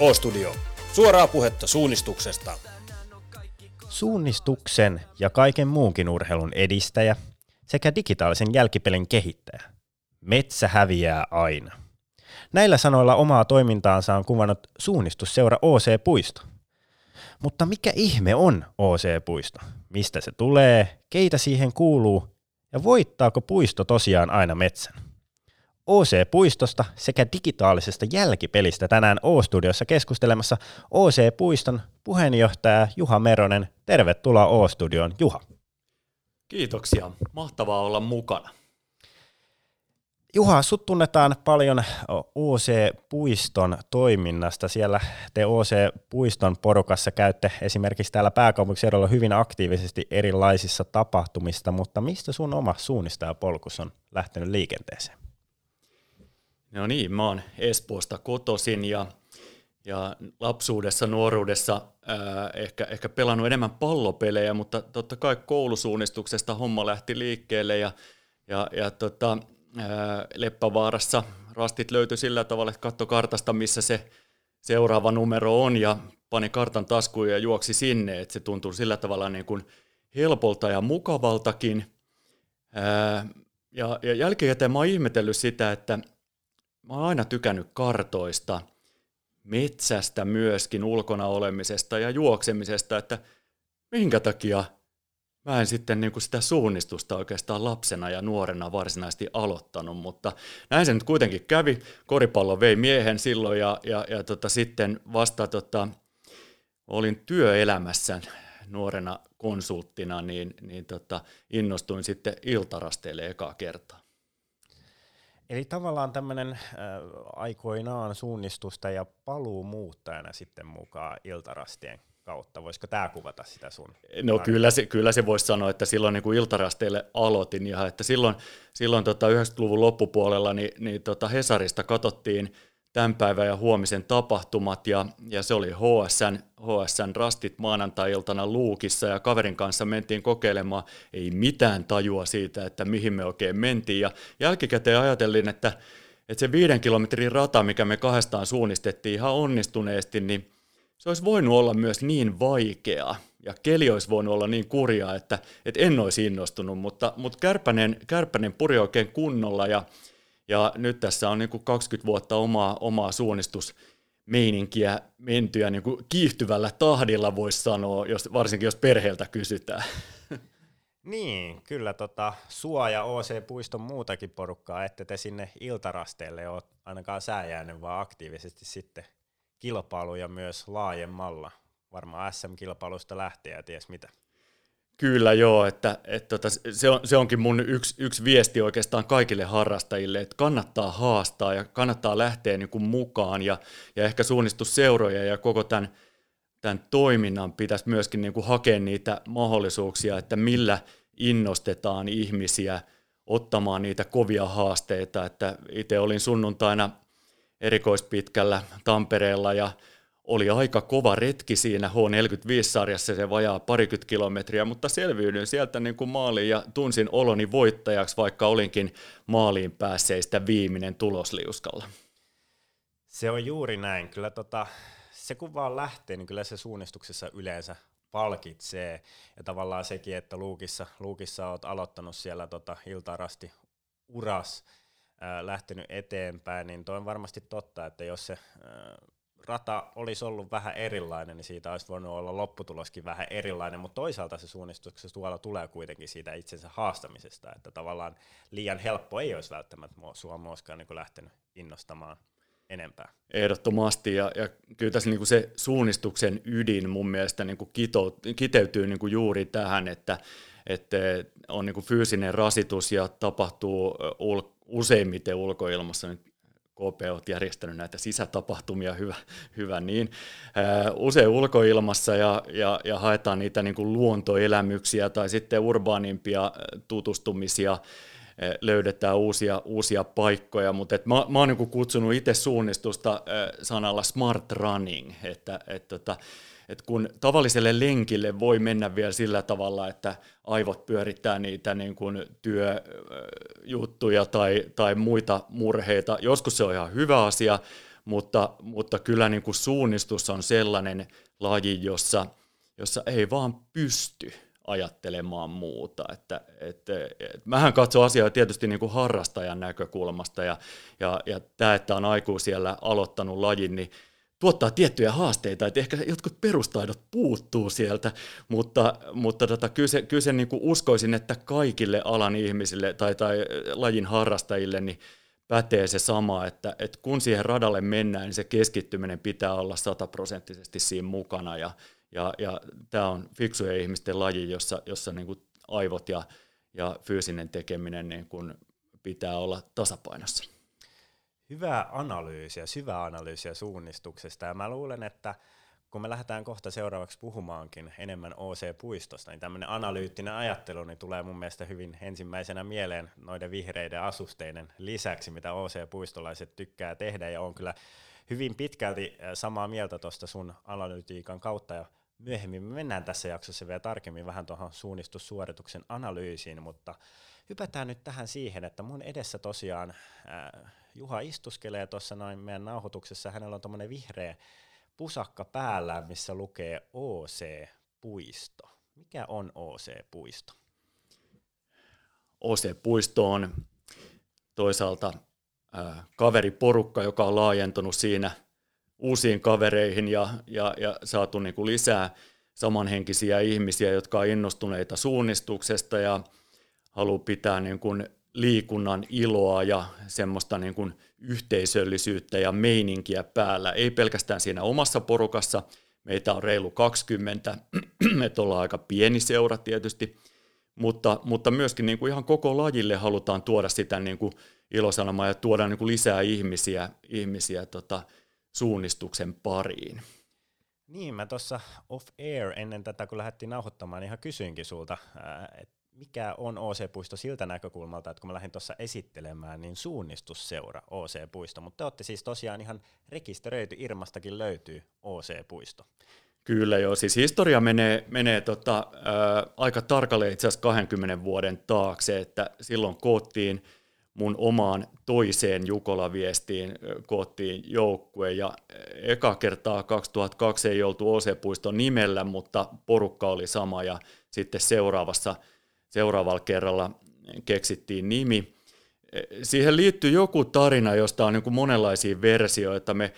O-Studio. Suoraa puhetta suunnistuksesta. Suunnistuksen ja kaiken muunkin urheilun edistäjä sekä digitaalisen jälkipelin kehittäjä. Metsä häviää aina. Näillä sanoilla omaa toimintaansa on kuvannut suunnistusseura OC Puisto. Mutta mikä ihme on OC Puisto? Mistä se tulee, keitä siihen kuuluu ja voittaako puisto tosiaan aina metsän? OC-puistosta sekä digitaalisesta jälkipelistä tänään O-studiossa keskustelemassa OC-puiston puheenjohtaja Juha Meronen. Tervetuloa O-studioon, Juha. Kiitoksia. Mahtavaa olla mukana. Juha, sut tunnetaan paljon OC-puiston toiminnasta. Siellä te OC-puiston porukassa käytte esimerkiksi täällä pääkaupunkiseudulla hyvin aktiivisesti erilaisissa tapahtumista, mutta mistä sun oma suunnistajapolkus on lähtenyt liikenteeseen? No niin, mä oon Espoosta kotosin ja, ja lapsuudessa, nuoruudessa ää, ehkä, ehkä pelannut enemmän pallopelejä, mutta totta kai koulusuunnistuksesta homma lähti liikkeelle ja, ja, ja tota, ää, Leppävaarassa rastit löytyi sillä tavalla, että katso kartasta, missä se seuraava numero on ja pani kartan taskuun ja juoksi sinne, että se tuntui sillä tavalla niin kuin helpolta ja mukavaltakin. Ää, ja, ja jälkikäteen mä oon ihmetellyt sitä, että mä oon aina tykännyt kartoista, metsästä myöskin, ulkona olemisesta ja juoksemisesta, että minkä takia mä en sitten niin kuin sitä suunnistusta oikeastaan lapsena ja nuorena varsinaisesti aloittanut, mutta näin se nyt kuitenkin kävi. Koripallo vei miehen silloin ja, ja, ja tota, sitten vasta tota, olin työelämässä nuorena konsulttina, niin, niin tota, innostuin sitten iltarasteille ekaa kertaa. Eli tavallaan tämmöinen äh, aikoinaan suunnistusta ja paluu muuttajana sitten mukaan iltarastien kautta. Voisiko tämä kuvata sitä sun? No kyllä se, kyllä se voisi sanoa, että silloin niin kuin iltarasteille aloitin ja että silloin, silloin tota 90-luvun loppupuolella niin, niin tota Hesarista katsottiin tämän päivän ja huomisen tapahtumat ja, ja se oli HSN, HSN rastit maanantai-iltana Luukissa ja kaverin kanssa mentiin kokeilemaan, ei mitään tajua siitä, että mihin me oikein mentiin. Ja jälkikäteen ajattelin, että, että se viiden kilometrin rata, mikä me kahdestaan suunnistettiin ihan onnistuneesti, niin se olisi voinut olla myös niin vaikea ja keli olisi voinut olla niin kurjaa, että, että en olisi innostunut, mutta, mutta Kärpänen, Kärpänen puri oikein kunnolla ja ja nyt tässä on niin kuin 20 vuotta omaa, omaa suunnistusmeininkiä mentyä niin kuin kiihtyvällä tahdilla, voisi sanoa, jos, varsinkin jos perheeltä kysytään. Niin, kyllä tota, Sua ja OC Puiston muutakin porukkaa, että te sinne iltarasteelle ole ainakaan sääjäänyt, vaan aktiivisesti sitten kilpailuja myös laajemmalla. Varmaan SM-kilpailusta lähtee ja ties mitä. Kyllä joo, että, että tota, se, on, se onkin mun yksi, yksi viesti oikeastaan kaikille harrastajille, että kannattaa haastaa ja kannattaa lähteä niin kuin mukaan ja, ja ehkä suunnistusseuroja ja koko tämän, tämän toiminnan pitäisi myöskin niin kuin hakea niitä mahdollisuuksia, että millä innostetaan ihmisiä ottamaan niitä kovia haasteita, että itse olin sunnuntaina erikoispitkällä Tampereella ja oli aika kova retki siinä H45-sarjassa, se vajaa parikymmentä kilometriä, mutta selviydyin sieltä niin kuin maaliin ja tunsin oloni voittajaksi, vaikka olinkin maaliin päässeistä viimeinen tulosliuskalla. Se on juuri näin. Kyllä tota, se kun vaan lähtee, niin kyllä se suunnistuksessa yleensä palkitsee. Ja tavallaan sekin, että Luukissa, Luukissa olet aloittanut siellä tota iltarasti uras, ää, lähtenyt eteenpäin, niin toi on varmasti totta, että jos se ää, rata olisi ollut vähän erilainen, niin siitä olisi voinut olla lopputuloskin vähän erilainen, mutta toisaalta se suunnistuksessa tuolla tulee kuitenkin siitä itsensä haastamisesta, että tavallaan liian helppo ei olisi välttämättä sua myöskään niin lähtenyt innostamaan enempää. Ehdottomasti, ja, ja kyllä tässä niin kuin se suunnistuksen ydin mun mielestä niin kuin kiteytyy niin kuin juuri tähän, että, että on niin kuin fyysinen rasitus ja tapahtuu ul- useimmiten ulkoilmassa, nyt KP on järjestänyt näitä sisätapahtumia, hyvä, hyvä niin, usein ulkoilmassa ja, ja, ja haetaan niitä niin kuin luontoelämyksiä tai sitten urbaanimpia tutustumisia, löydetään uusia, uusia paikkoja, mutta et mä, mä oon niin kutsunut itse suunnistusta sanalla smart running, että et, tota, et kun tavalliselle lenkille voi mennä vielä sillä tavalla, että aivot pyörittää niitä niin kuin työjuttuja tai, tai muita murheita, joskus se on ihan hyvä asia, mutta, mutta kyllä niin kuin suunnistus on sellainen laji, jossa, jossa ei vaan pysty ajattelemaan muuta. Että, että, et, mähän katson asiaa tietysti niin kuin harrastajan näkökulmasta ja, ja, ja tämä, että on aikuisella aloittanut lajin, niin tuottaa tiettyjä haasteita, että ehkä jotkut perustaidot puuttuu sieltä, mutta, mutta tota, kyllä, se, kyllä se niin kuin uskoisin, että kaikille alan ihmisille tai, tai lajin harrastajille niin pätee se sama, että, että kun siihen radalle mennään, niin se keskittyminen pitää olla sataprosenttisesti siinä mukana ja, ja, ja tämä on fiksujen ihmisten laji, jossa, jossa niin kuin aivot ja, ja fyysinen tekeminen niin kuin pitää olla tasapainossa hyvää analyysiä, syvää analyysiä suunnistuksesta. Ja mä luulen, että kun me lähdetään kohta seuraavaksi puhumaankin enemmän OC-puistosta, niin tämmöinen analyyttinen ajattelu niin tulee mun mielestä hyvin ensimmäisenä mieleen noiden vihreiden asusteiden lisäksi, mitä OC-puistolaiset tykkää tehdä, ja on kyllä hyvin pitkälti samaa mieltä tuosta sun analytiikan kautta, ja myöhemmin me mennään tässä jaksossa vielä tarkemmin vähän tuohon suunnistussuorituksen analyysiin, mutta hypätään nyt tähän siihen, että mun edessä tosiaan äh, Juha istuskelee tuossa noin meidän nauhoituksessa, hänellä on tuommoinen vihreä pusakka päällä, missä lukee OC-puisto. Mikä on OC-puisto? OC-puisto on toisaalta äh, kaveriporukka, joka on laajentunut siinä uusiin kavereihin ja, ja, ja saatu niin kuin lisää samanhenkisiä ihmisiä, jotka on innostuneita suunnistuksesta ja haluaa pitää niin kuin liikunnan iloa ja semmoista niin kuin yhteisöllisyyttä ja meininkiä päällä. Ei pelkästään siinä omassa porukassa, meitä on reilu 20, me ollaan aika pieni seura tietysti, mutta, mutta myöskin niin kuin ihan koko lajille halutaan tuoda sitä niin kuin ilosanomaa ja tuoda niin kuin lisää ihmisiä, ihmisiä tota, suunnistuksen pariin. Niin, mä tuossa off-air ennen tätä, kun lähdettiin nauhoittamaan, niin ihan kysyinkin sulta, että mikä on OC-puisto siltä näkökulmalta, että kun mä lähdin tuossa esittelemään, niin suunnistusseura OC-puisto, mutta te olette siis tosiaan ihan rekisteröity, Irmastakin löytyy OC-puisto. Kyllä joo, siis historia menee, menee tota, ää, aika tarkalleen itse asiassa 20 vuoden taakse, että silloin koottiin mun omaan toiseen Jukola-viestiin koottiin joukkue. Ja eka kertaa 2002 ei oltu OC-puiston nimellä, mutta porukka oli sama. Ja sitten seuraavassa – seuraavalla kerralla keksittiin nimi. Siihen liittyy joku tarina, josta on niin kuin monenlaisia versioita. Me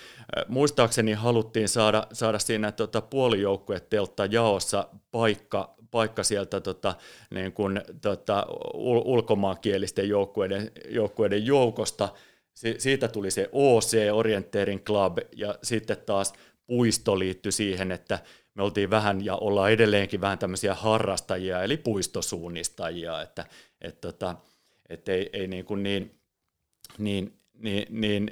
muistaakseni haluttiin saada, saada siinä tota puolijoukkueteltta jaossa paikka, paikka sieltä tota, niin kuin, tota, ul- ulkomaankielisten joukkueiden, joukkueiden joukosta. Si- siitä tuli se OC, Orienteering Club, ja sitten taas puisto liittyi siihen, että me oltiin vähän ja ollaan edelleenkin vähän tämmöisiä harrastajia, eli puistosuunnistajia, että et tota, et ei, ei niin, kuin niin, niin, niin, niin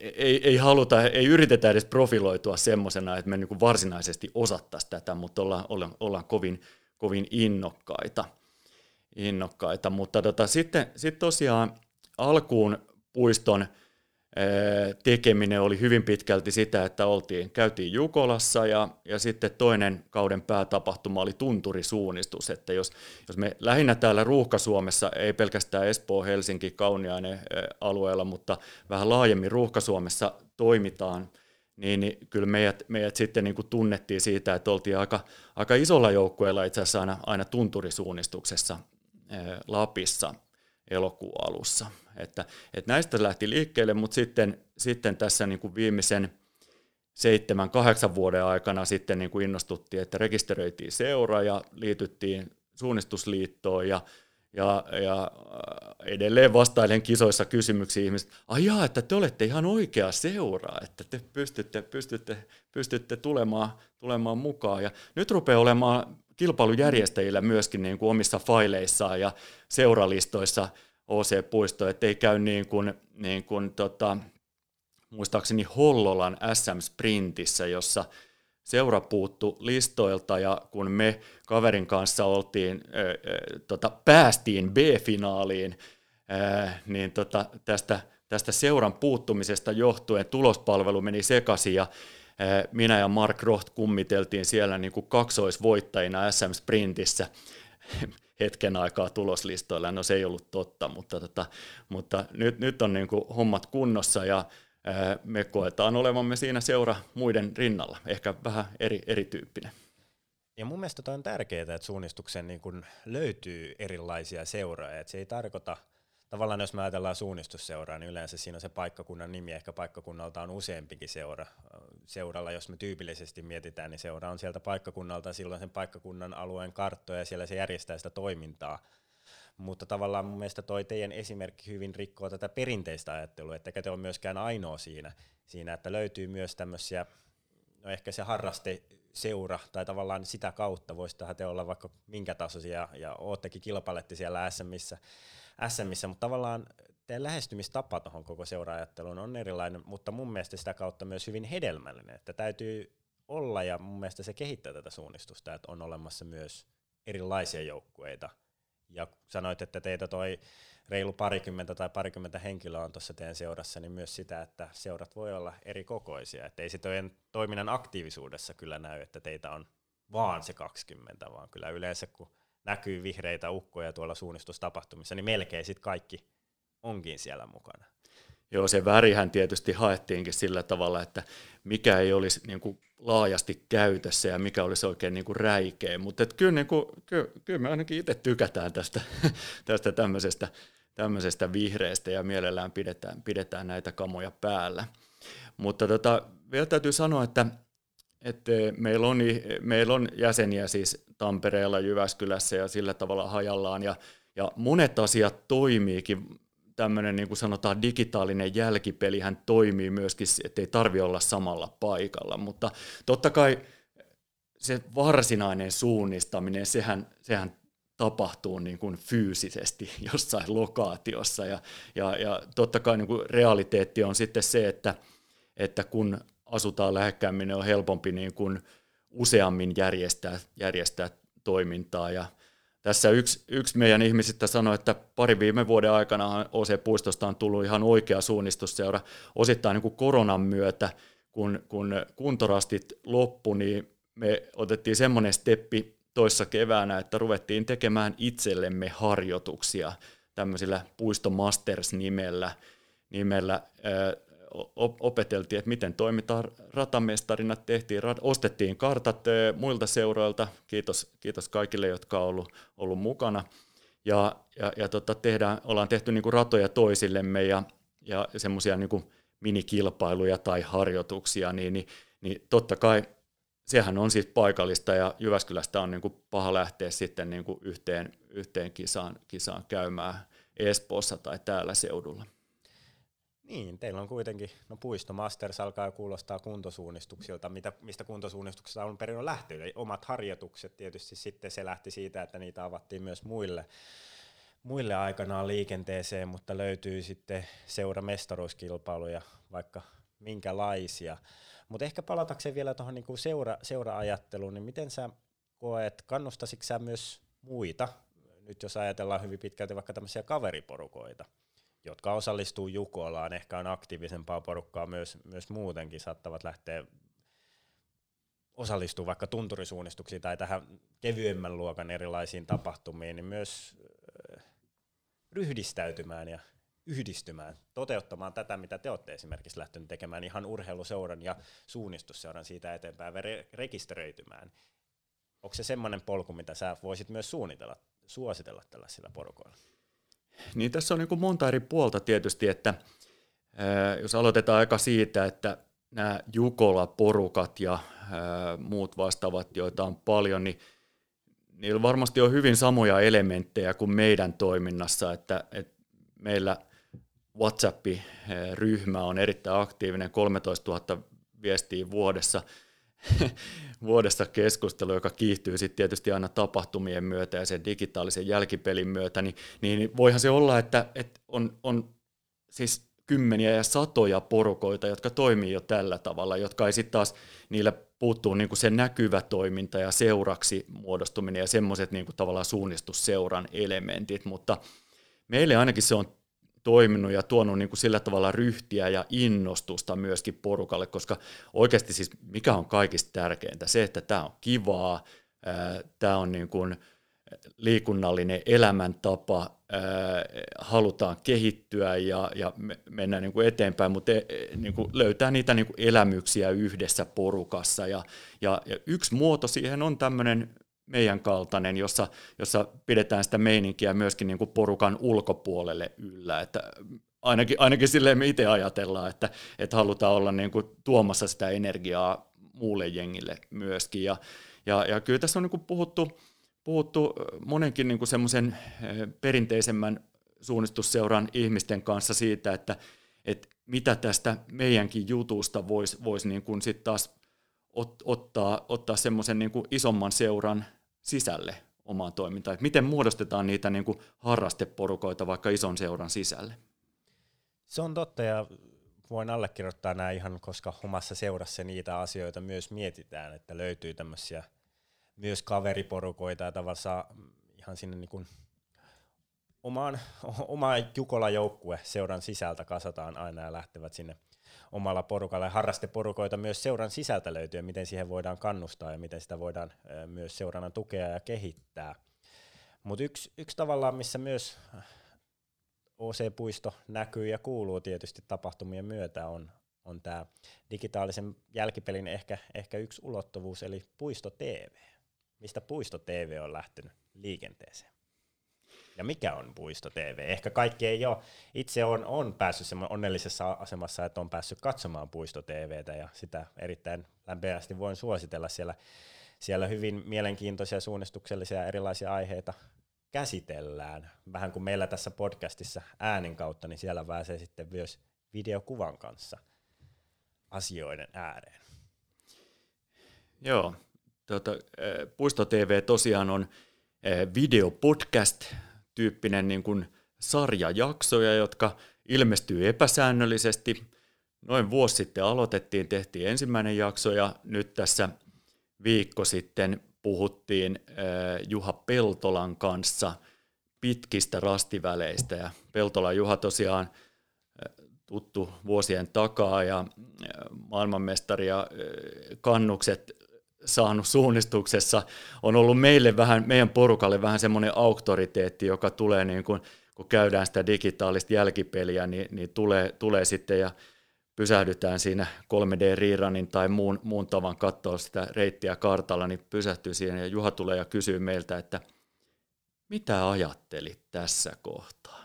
ei, ei haluta, ei yritetä edes profiloitua semmoisena, että me niin varsinaisesti osattaisiin tätä, mutta ollaan, ollaan, ollaan kovin, kovin innokkaita. innokkaita. Mutta tota, sitten, sitten tosiaan alkuun puiston – tekeminen oli hyvin pitkälti sitä, että oltiin, käytiin Jukolassa ja, ja sitten toinen kauden päätapahtuma oli tunturisuunnistus, että jos, jos me lähinnä täällä Ruuhka-Suomessa, ei pelkästään Espoo, Helsinki, Kauniainen alueella, mutta vähän laajemmin Ruuhka-Suomessa toimitaan, niin, niin kyllä meidät, meidät sitten niin kuin tunnettiin siitä, että oltiin aika, aika isolla joukkueella itse asiassa aina, aina tunturisuunnistuksessa Lapissa elokuun alussa. Että, että näistä lähti liikkeelle, mutta sitten, sitten tässä niin kuin viimeisen seitsemän, kahdeksan vuoden aikana sitten niin kuin innostuttiin, että rekisteröitiin seura ja liityttiin suunnistusliittoon ja, ja, ja äh, edelleen vastailen kisoissa kysymyksiin ihmiset, ajaa, että te olette ihan oikea seura, että te pystytte, pystytte, pystytte tulemaan, tulemaan mukaan. Ja nyt rupeaa olemaan kilpailujärjestäjillä myöskin niin kuin omissa faileissaan ja seuralistoissa – OC-puisto, ettei käy niin kuin, niin kuin tota, muistaakseni Hollolan SM-sprintissä, jossa seura puuttu listoilta ja kun me kaverin kanssa oltiin, äh, tota, päästiin B-finaaliin, äh, niin tota, tästä, tästä seuran puuttumisesta johtuen tulospalvelu meni sekaisin ja minä ja Mark Roth kummiteltiin siellä niin kuin kaksoisvoittajina SM-sprintissä hetken aikaa tuloslistoilla. No se ei ollut totta, mutta, tota, mutta nyt, nyt on niin kuin hommat kunnossa ja me koetaan olevamme siinä seura muiden rinnalla, ehkä vähän eri, erityyppinen. Ja mun mielestä on tärkeää, että suunnistuksen niin kun löytyy erilaisia seuroja. Että se ei tarkoita, tavallaan jos me ajatellaan suunnistusseuraa, niin yleensä siinä on se paikkakunnan nimi, ehkä paikkakunnalta on useampikin seura. Seuralla, jos me tyypillisesti mietitään, niin seura on sieltä paikkakunnalta silloin sen paikkakunnan alueen karttoja ja siellä se järjestää sitä toimintaa. Mutta tavallaan mun mielestä toi teidän esimerkki hyvin rikkoo tätä perinteistä ajattelua, että te on myöskään ainoa siinä, siinä että löytyy myös tämmöisiä, no ehkä se harraste seura tai tavallaan sitä kautta voisi te olla vaikka minkä tasoisia ja oottekin kilpailetti siellä SMissä, SMissä mutta tavallaan teidän lähestymistapa tuohon koko seuraajatteluun on erilainen, mutta mun mielestä sitä kautta myös hyvin hedelmällinen, että täytyy olla ja mun mielestä se kehittää tätä suunnistusta, että on olemassa myös erilaisia joukkueita. Ja sanoit, että teitä toi reilu parikymmentä tai parikymmentä henkilöä on tuossa teidän seurassa, niin myös sitä, että seurat voi olla eri kokoisia. Että ei se toiminnan aktiivisuudessa kyllä näy, että teitä on vaan se 20, vaan kyllä yleensä kun näkyy vihreitä ukkoja tuolla suunnistustapahtumissa, niin melkein sitten kaikki onkin siellä mukana. Joo, se värihän tietysti haettiinkin sillä tavalla, että mikä ei olisi niin kuin laajasti käytössä ja mikä olisi oikein niin kuin räikeä, mutta kyllä, niin kuin, kyllä, kyllä me ainakin itse tykätään tästä, tästä tämmöisestä tämmöisestä vihreästä ja mielellään pidetään, pidetään näitä kamoja päällä. Mutta tota, vielä täytyy sanoa, että, että meillä, on, meillä on jäseniä siis Tampereella, Jyväskylässä ja sillä tavalla hajallaan. Ja, ja monet asiat toimiikin. Tämmöinen niin kuin sanotaan digitaalinen jälkipelihän toimii myöskin, ettei tarvi olla samalla paikalla, mutta totta kai se varsinainen suunnistaminen, sehän, sehän tapahtuu niin kuin fyysisesti jossain lokaatiossa. Ja, ja, ja totta kai niin kuin realiteetti on sitten se, että, että kun asutaan lähekkäämmin, niin on helpompi niin kuin useammin järjestää, järjestää toimintaa. Ja tässä yksi, yksi meidän ihmisistä sanoi, että pari viime vuoden aikana OC-puistosta on tullut ihan oikea suunnistusseura. Osittain niin kuin koronan myötä, kun, kun kuntorastit loppu, niin me otettiin semmoinen steppi toissa keväänä, että ruvettiin tekemään itsellemme harjoituksia tämmöisillä Puisto Masters-nimellä. Nimellä, opeteltiin, että miten toimitaan. Ratamestarina, tehtiin, ostettiin kartat muilta seuroilta, kiitos, kiitos kaikille, jotka on ollut, ollut mukana, ja, ja, ja tota, tehdään, ollaan tehty niinku ratoja toisillemme ja, ja semmoisia niinku minikilpailuja tai harjoituksia, niin, niin, niin totta kai sehän on siis paikallista ja Jyväskylästä on niin kuin paha lähteä sitten niin kuin yhteen, yhteen kisaan, kisaan käymään Espoossa tai täällä seudulla. Niin, teillä on kuitenkin, no Puisto Masters alkaa kuulostaa kuntosuunnistuksilta, mitä, mistä kuntosuunnistuksesta on perin lähtenyt. Omat harjoitukset tietysti sitten se lähti siitä, että niitä avattiin myös muille, muille aikanaan liikenteeseen, mutta löytyy sitten seuramestaruuskilpailuja vaikka minkälaisia. Mutta ehkä palatakseen vielä tuohon niinku seura, seura-ajatteluun, niin miten sä koet, kannustasitko sä myös muita, nyt jos ajatellaan hyvin pitkälti vaikka tämmöisiä kaveriporukoita, jotka osallistuu Jukolaan, ehkä on aktiivisempaa porukkaa myös, myös muutenkin, saattavat lähteä osallistuu vaikka tunturisuunnistuksiin tai tähän kevyemmän luokan erilaisiin tapahtumiin, niin myös ryhdistäytymään ja yhdistymään, toteuttamaan tätä, mitä te olette esimerkiksi lähtenyt tekemään ihan urheiluseuran ja suunnistusseuran siitä eteenpäin re- rekisteröitymään. Onko se semmoinen polku, mitä sä voisit myös suunnitella, suositella tällaisilla porukoilla? Niin tässä on niin monta eri puolta tietysti, että jos aloitetaan aika siitä, että nämä Jukola-porukat ja muut vastaavat, joita on paljon, niin niillä varmasti on hyvin samoja elementtejä kuin meidän toiminnassa, että, että meillä – WhatsApp-ryhmä on erittäin aktiivinen, 13 000 viestiä vuodessa, vuodessa keskustelu, joka kiihtyy sitten tietysti aina tapahtumien myötä ja sen digitaalisen jälkipelin myötä, niin, niin voihan se olla, että, että on, on siis kymmeniä ja satoja porukoita, jotka toimii jo tällä tavalla, jotka ei sitten taas, niillä puuttuu niinku se näkyvä toiminta ja seuraksi muodostuminen ja semmoiset niinku tavallaan suunnistusseuran elementit, mutta meille ainakin se on toiminut ja tuonut niin kuin sillä tavalla ryhtiä ja innostusta myöskin porukalle, koska oikeasti siis mikä on kaikista tärkeintä, se, että tämä on kivaa, tämä on niin kuin, liikunnallinen elämäntapa, halutaan kehittyä ja, ja mennä niin kuin eteenpäin, mutta e, niin kuin löytää niitä niin kuin elämyksiä yhdessä porukassa. Ja, ja, ja yksi muoto siihen on tämmöinen meidän kaltainen, jossa, jossa pidetään sitä meininkiä myöskin niin kuin porukan ulkopuolelle yllä. Että ainakin, ainakin silleen me itse ajatellaan, että, että halutaan olla niin kuin tuomassa sitä energiaa muulle jengille myöskin. Ja, ja, ja kyllä tässä on niin kuin puhuttu, puhuttu monenkin niin kuin semmoisen perinteisemmän suunnistusseuran ihmisten kanssa siitä, että, että mitä tästä meidänkin jutusta voisi vois niin kuin sit taas ot, ottaa, ottaa semmoisen niin kuin isomman seuran sisälle omaan toimintaan. Että miten muodostetaan niitä niin kuin harrasteporukoita vaikka ison seuran sisälle? Se on totta ja voin allekirjoittaa nämä ihan, koska omassa seurassa niitä asioita myös mietitään, että löytyy tämmöisiä myös kaveriporukoita ja tavallaan ihan sinne niin kuin omaan, oma Jukola-joukkue seuran sisältä kasataan aina ja lähtevät sinne omalla porukalla ja harrasteporukoita myös seuran sisältä löytyy, miten siihen voidaan kannustaa ja miten sitä voidaan myös seurana tukea ja kehittää. Mutta yksi, yksi tavallaan, missä myös OC-puisto näkyy ja kuuluu tietysti tapahtumien myötä, on, on tämä digitaalisen jälkipelin ehkä, ehkä yksi ulottuvuus, eli Puisto TV. Mistä Puisto TV on lähtenyt liikenteeseen? Ja mikä on Puisto TV? Ehkä kaikki ei ole. Itse on, on päässyt onnellisessa asemassa, että on päässyt katsomaan Puisto TVtä ja sitä erittäin lämpimästi voin suositella siellä. Siellä hyvin mielenkiintoisia suunnistuksellisia erilaisia aiheita käsitellään. Vähän kuin meillä tässä podcastissa äänen kautta, niin siellä pääsee sitten myös videokuvan kanssa asioiden ääreen. Joo, tuota, Puisto TV tosiaan on videopodcast tyyppinen niin kuin sarjajaksoja, jotka ilmestyy epäsäännöllisesti. Noin vuosi sitten aloitettiin, tehtiin ensimmäinen jakso ja nyt tässä viikko sitten puhuttiin Juha Peltolan kanssa pitkistä rastiväleistä ja Peltola Juha tosiaan tuttu vuosien takaa ja maailmanmestari ja kannukset saanut suunnistuksessa, on ollut meille vähän, meidän porukalle vähän semmoinen auktoriteetti, joka tulee niin kuin, kun käydään sitä digitaalista jälkipeliä, niin, niin tulee, tulee sitten ja pysähdytään siinä 3D-riiranin tai muun, muun tavan katsoa sitä reittiä kartalla, niin pysähtyy siihen ja Juha tulee ja kysyy meiltä, että mitä ajattelit tässä kohtaa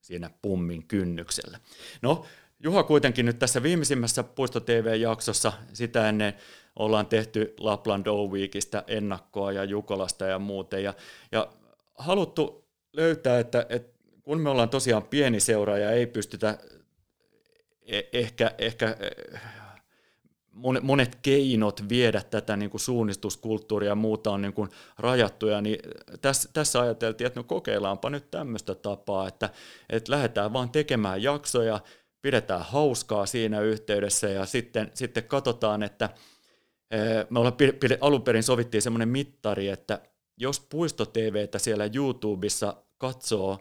siinä pummin kynnyksellä. No, Juha kuitenkin nyt tässä viimeisimmässä Puisto TV-jaksossa sitä ennen ollaan tehty Lapland O-Weekistä ennakkoa ja Jukolasta ja muuten. Ja, ja haluttu löytää, että, että kun me ollaan tosiaan pieni seura ja ei pystytä e, ehkä, ehkä e, monet keinot viedä tätä niin kuin suunnistuskulttuuria ja muuta on niin kuin rajattuja, niin tässä, tässä ajateltiin, että no kokeillaanpa nyt tämmöistä tapaa, että, että lähdetään vaan tekemään jaksoja, pidetään hauskaa siinä yhteydessä ja sitten, sitten katsotaan, että me ollaan alun perin sovittiin semmoinen mittari, että jos Puisto TVtä siellä YouTubessa katsoo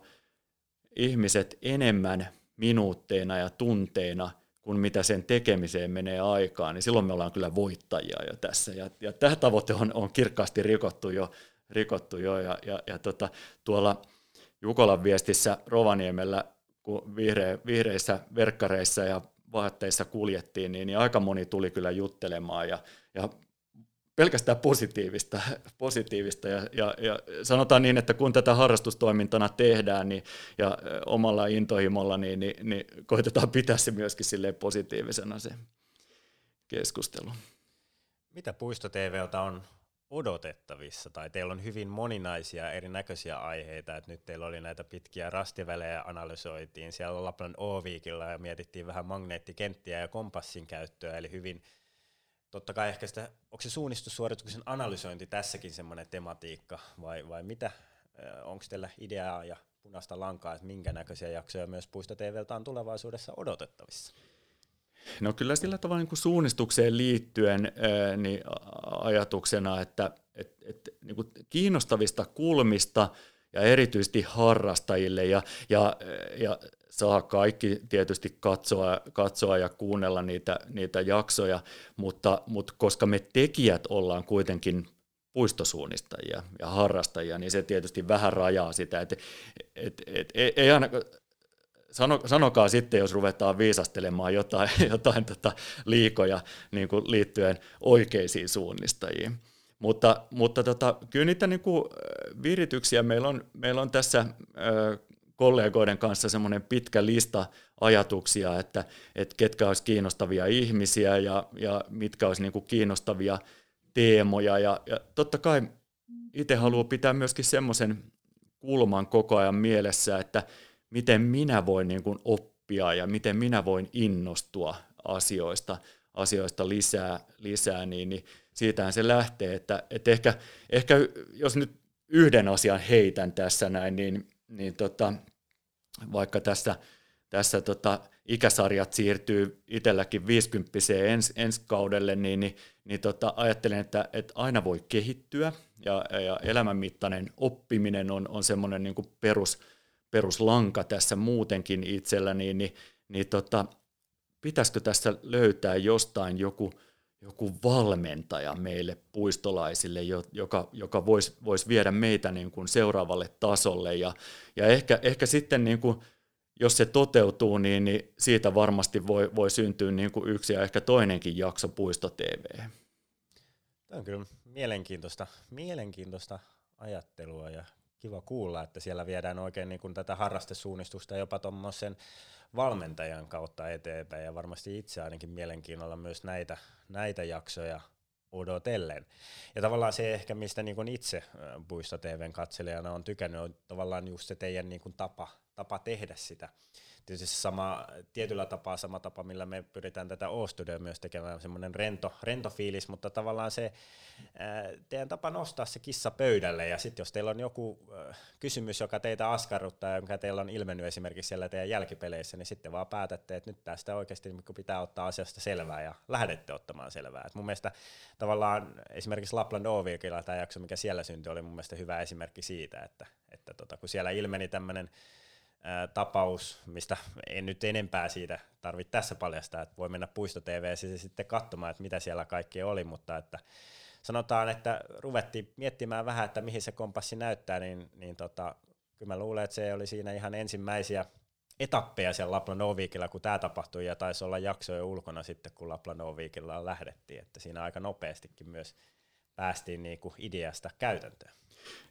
ihmiset enemmän minuutteina ja tunteina kuin mitä sen tekemiseen menee aikaan, niin silloin me ollaan kyllä voittajia jo tässä. Ja, ja tämä tavoite on, on kirkkaasti rikottu jo, rikottu jo ja, ja, ja tota, tuolla Jukolan viestissä Rovaniemellä, kun vihreä, vihreissä verkkareissa ja vaatteissa kuljettiin, niin, niin aika moni tuli kyllä juttelemaan ja, ja pelkästään positiivista, positiivista ja, ja, ja sanotaan niin, että kun tätä harrastustoimintana tehdään niin, ja omalla intohimolla, niin, niin, niin koitetaan pitää se myöskin sille positiivisena se keskustelu. Mitä Puisto TVltä on odotettavissa, tai teillä on hyvin moninaisia erinäköisiä aiheita, että nyt teillä oli näitä pitkiä rastivälejä analysoitiin siellä Lapland O-viikilla ja mietittiin vähän magneettikenttiä ja kompassin käyttöä, eli hyvin totta kai ehkä sitä, onko se suunnistussuorituksen analysointi tässäkin semmoinen tematiikka, vai, vai mitä, onko teillä ideaa ja punaista lankaa, että minkä näköisiä jaksoja myös Puisto TVltä on tulevaisuudessa odotettavissa? No kyllä sillä tavalla niin kuin suunnistukseen liittyen niin ajatuksena, että et, et, niin kuin kiinnostavista kulmista ja erityisesti harrastajille. Ja, ja, ja saa kaikki tietysti katsoa, katsoa ja kuunnella niitä, niitä jaksoja, mutta, mutta koska me tekijät ollaan kuitenkin puistosuunnistajia ja harrastajia, niin se tietysti vähän rajaa sitä, että et, et, et, ei aina, sano, sanokaa sitten, jos ruvetaan viisastelemaan jotain, jotain tota liikoja niin kuin liittyen oikeisiin suunnistajiin. Mutta, mutta tota, kyllä niitä niin kuin virityksiä meillä on, meillä on tässä kollegoiden kanssa semmoinen pitkä lista ajatuksia, että, että ketkä olisi kiinnostavia ihmisiä ja, ja mitkä olisi niin kuin kiinnostavia teemoja. Ja, ja totta kai itse haluan pitää myöskin semmoisen kulman koko ajan mielessä, että miten minä voin niin kuin oppia ja miten minä voin innostua asioista, asioista lisää, lisää niin, niin siitähän se lähtee, että, että ehkä, ehkä jos nyt yhden asian heitän tässä näin, niin, niin tota, vaikka tässä, tässä tota, ikäsarjat siirtyy itselläkin 50 ens, ensi kaudelle, niin, niin, niin tota, ajattelen, että, että aina voi kehittyä ja, ja elämänmittainen oppiminen on, on semmoinen niin perus, peruslanka tässä muutenkin itsellä, niin, niin, niin tota, pitäisikö tässä löytää jostain joku, joku valmentaja meille puistolaisille, joka, joka voisi vois viedä meitä niin kuin seuraavalle tasolle. Ja, ja ehkä, ehkä sitten, niin kuin, jos se toteutuu, niin, niin siitä varmasti voi, voi syntyä niin kuin yksi ja ehkä toinenkin jakso Puisto TV. Tämä on kyllä mielenkiintoista, mielenkiintoista ajattelua ja kiva kuulla, että siellä viedään oikein niin kuin tätä harrastesuunnistusta jopa tuommoisen valmentajan kautta eteenpäin ja varmasti itse ainakin mielenkiinnolla myös näitä, näitä jaksoja odotellen. Ja tavallaan se ehkä, mistä niin itse Puisto TVn katselijana on tykännyt, on tavallaan just se teidän niin tapa, tapa tehdä sitä tietysti sama, tietyllä tapaa sama tapa, millä me pyritään tätä O-studioa myös tekemään, semmoinen rento, rento fiilis, mutta tavallaan se ää, teidän tapa nostaa se kissa pöydälle, ja sitten jos teillä on joku ää, kysymys, joka teitä askarruttaa, jonka teillä on ilmennyt esimerkiksi siellä teidän jälkipeleissä, niin sitten vaan päätätte, että nyt tästä oikeasti pitää ottaa asiasta selvää, ja lähdette ottamaan selvää. Et mun mielestä tavallaan esimerkiksi Lapland Ovikilla tämä jakso, mikä siellä syntyi, oli mun mielestä hyvä esimerkki siitä, että, että tota, kun siellä ilmeni tämmöinen tapaus, mistä en nyt enempää siitä tarvitse tässä paljastaa, että voi mennä Puisto TV sitten katsomaan, että mitä siellä kaikki oli, mutta että sanotaan, että ruvettiin miettimään vähän, että mihin se kompassi näyttää, niin, niin tota, kyllä mä luulen, että se oli siinä ihan ensimmäisiä etappeja siellä Laplanovikilla, kun tämä tapahtui, ja taisi olla jaksoja ulkona sitten, kun Laplanovikilla lähdettiin, että siinä aika nopeastikin myös päästiin niinku ideasta käytäntöön.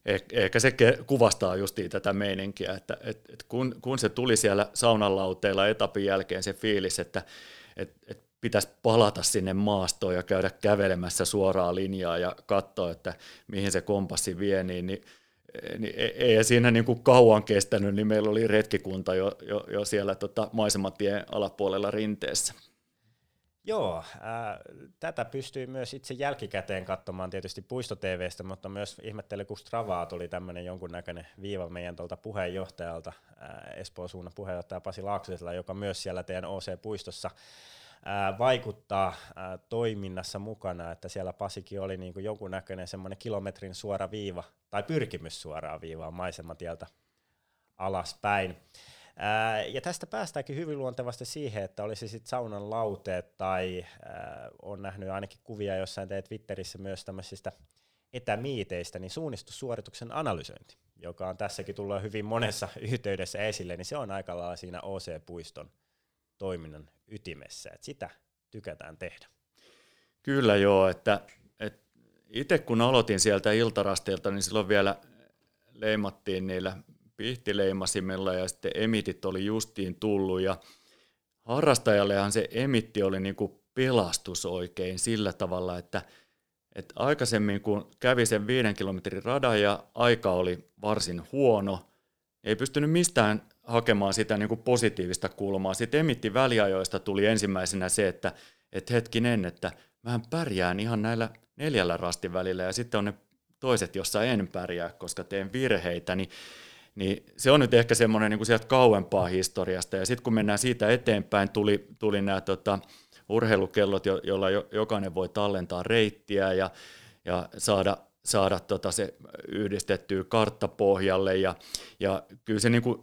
Eh, ehkä se kuvastaa justiin tätä meininkiä, että, että, että kun, kun se tuli siellä saunanlauteilla etapin jälkeen se fiilis, että, että, että pitäisi palata sinne maastoon ja käydä kävelemässä suoraa linjaa ja katsoa, että mihin se kompassi vie, niin, niin, niin e, ei siinä niin kuin kauan kestänyt, niin meillä oli retkikunta jo, jo, jo siellä tota maisematien alapuolella rinteessä. Joo, ää, tätä pystyy myös itse jälkikäteen katsomaan tietysti Puisto TVstä, mutta myös ihmettely, kun Stravaa tuli tämmöinen jonkunnäköinen viiva meidän tuolta puheenjohtajalta, ää, Espoon suunnan puheenjohtaja Pasi Laaksosella, joka myös siellä teidän OC-puistossa ää, vaikuttaa ää, toiminnassa mukana, että siellä Pasikin oli niin kuin jonkunnäköinen semmoinen kilometrin suora viiva, tai pyrkimys suoraan viivaan maisematieltä alaspäin. Ja tästä päästäänkin hyvin luontevasti siihen, että olisi sitten saunan lauteet tai ää, on nähnyt ainakin kuvia jossain teidän Twitterissä myös tämmöisistä etämiiteistä, niin suunnistussuorituksen analysointi, joka on tässäkin tullut hyvin monessa yhteydessä esille, niin se on aika lailla siinä OC-puiston toiminnan ytimessä, että sitä tykätään tehdä. Kyllä joo, että, että itse kun aloitin sieltä iltarasteilta, niin silloin vielä leimattiin niillä pihtileimasimella ja sitten emitit oli justiin tullut ja harrastajallehan se emitti oli niin kuin pelastus oikein sillä tavalla, että, että aikaisemmin kun kävi sen viiden kilometrin radan ja aika oli varsin huono, ei pystynyt mistään hakemaan sitä niin kuin positiivista kulmaa. Sitten emitti väliajoista tuli ensimmäisenä se, että, että hetkinen, että mä pärjään ihan näillä neljällä rastin välillä ja sitten on ne toiset, jossa en pärjää, koska teen virheitä, niin niin se on nyt ehkä semmoinen niin kuin sieltä kauempaa historiasta. Ja sitten kun mennään siitä eteenpäin, tuli, tuli nämä tota, urheilukellot, jo, joilla jo, jokainen voi tallentaa reittiä ja, ja saada, saada tota se yhdistettyä karttapohjalle. Ja, ja kyllä se niin kuin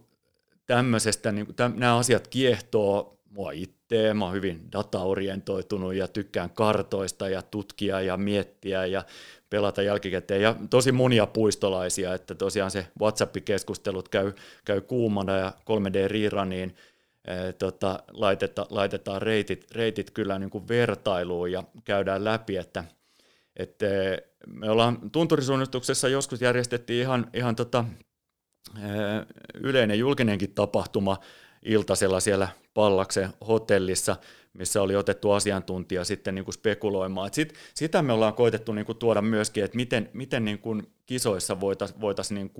tämmöisestä, niin kuin täm, nämä asiat kiehtoo mua itse mä oon hyvin dataorientoitunut ja tykkään kartoista ja tutkia ja miettiä ja pelata jälkikäteen. Ja tosi monia puistolaisia, että tosiaan se WhatsApp-keskustelut käy, käy kuumana ja 3D-reruniin tota, laiteta, laitetaan reitit, reitit kyllä niin kuin vertailuun ja käydään läpi, että, että me ollaan tunturisuunnistuksessa joskus järjestettiin ihan, ihan tota, yleinen julkinenkin tapahtuma iltasella siellä Pallaksen hotellissa, missä oli otettu asiantuntija sitten niin kuin spekuloimaan. Et sit, sitä me ollaan koitettu niin kuin tuoda myöskin, että miten, miten niin kuin kisoissa voitaisiin voitais niin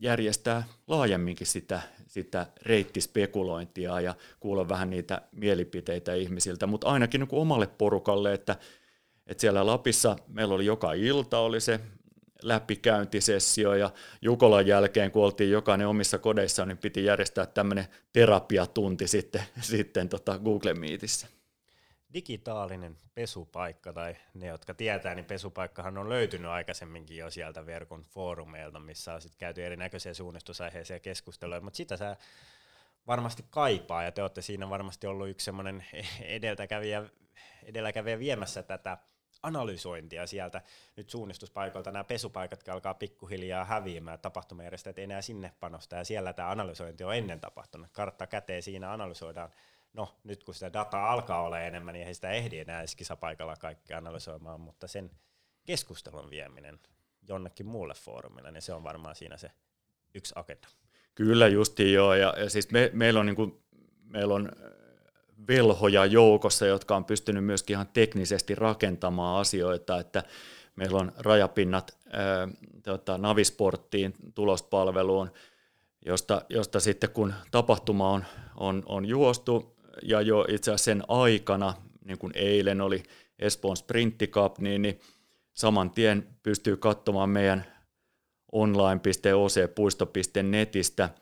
järjestää laajemminkin sitä, sitä reittispekulointia ja kuulla vähän niitä mielipiteitä ihmisiltä, mutta ainakin niin kuin omalle porukalle, että, että siellä Lapissa meillä oli joka ilta oli se läpikäyntisessio ja Jukolan jälkeen, kun oltiin jokainen omissa kodeissa, niin piti järjestää tämmöinen terapiatunti sitten, sitten tota Google Meetissä. Digitaalinen pesupaikka, tai ne, jotka tietää, niin pesupaikkahan on löytynyt aikaisemminkin jo sieltä verkon foorumeilta, missä on sitten käyty erinäköisiä suunnistusaiheisia keskusteluja, mutta sitä sä varmasti kaipaa, ja te olette siinä varmasti ollut yksi semmoinen edeltäkävijä, edelläkävijä viemässä tätä analysointia sieltä nyt suunnistuspaikalta. Nämä pesupaikat alkaa pikkuhiljaa häviämään, tapahtumajärjestäjät ei enää sinne panosta, ja siellä tämä analysointi on ennen tapahtunut. Kartta käteen siinä analysoidaan. No, nyt kun sitä dataa alkaa olla enemmän, niin ei sitä ehdi enää kisapaikalla kaikki analysoimaan, mutta sen keskustelun vieminen jonnekin muulle foorumille, niin se on varmaan siinä se yksi agenda. Kyllä justi joo, ja, ja siis me, meillä on, niin kuin, meillä on velhoja joukossa, jotka on pystynyt myöskin ihan teknisesti rakentamaan asioita, että meillä on rajapinnat ää, tota, Navisporttiin, tulospalveluun, josta, josta sitten kun tapahtuma on, on, on juostu ja jo itse asiassa sen aikana, niin kuin eilen oli Espoon Sprintti Cup, niin, niin saman tien pystyy katsomaan meidän online.oc.puisto.netistä –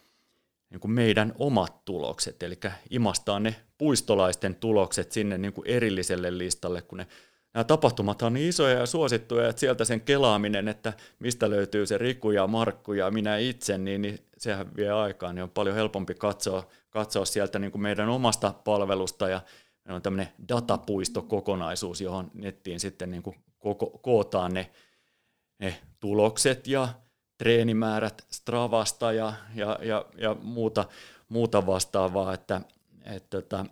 niin kuin meidän omat tulokset, eli imastaa ne puistolaisten tulokset sinne niin kuin erilliselle listalle, kun ne nämä tapahtumat on niin isoja ja suosittuja, että sieltä sen kelaaminen, että mistä löytyy se Riku ja Markku ja minä itse, niin, niin sehän vie aikaa, niin on paljon helpompi katsoa, katsoa sieltä niin kuin meidän omasta palvelusta ja meillä on tämmöinen datapuisto-kokonaisuus, johon nettiin sitten niin kuin koko, kootaan ne, ne tulokset ja treenimäärät Stravasta ja, ja, ja, ja muuta, muuta vastaavaa, että, että että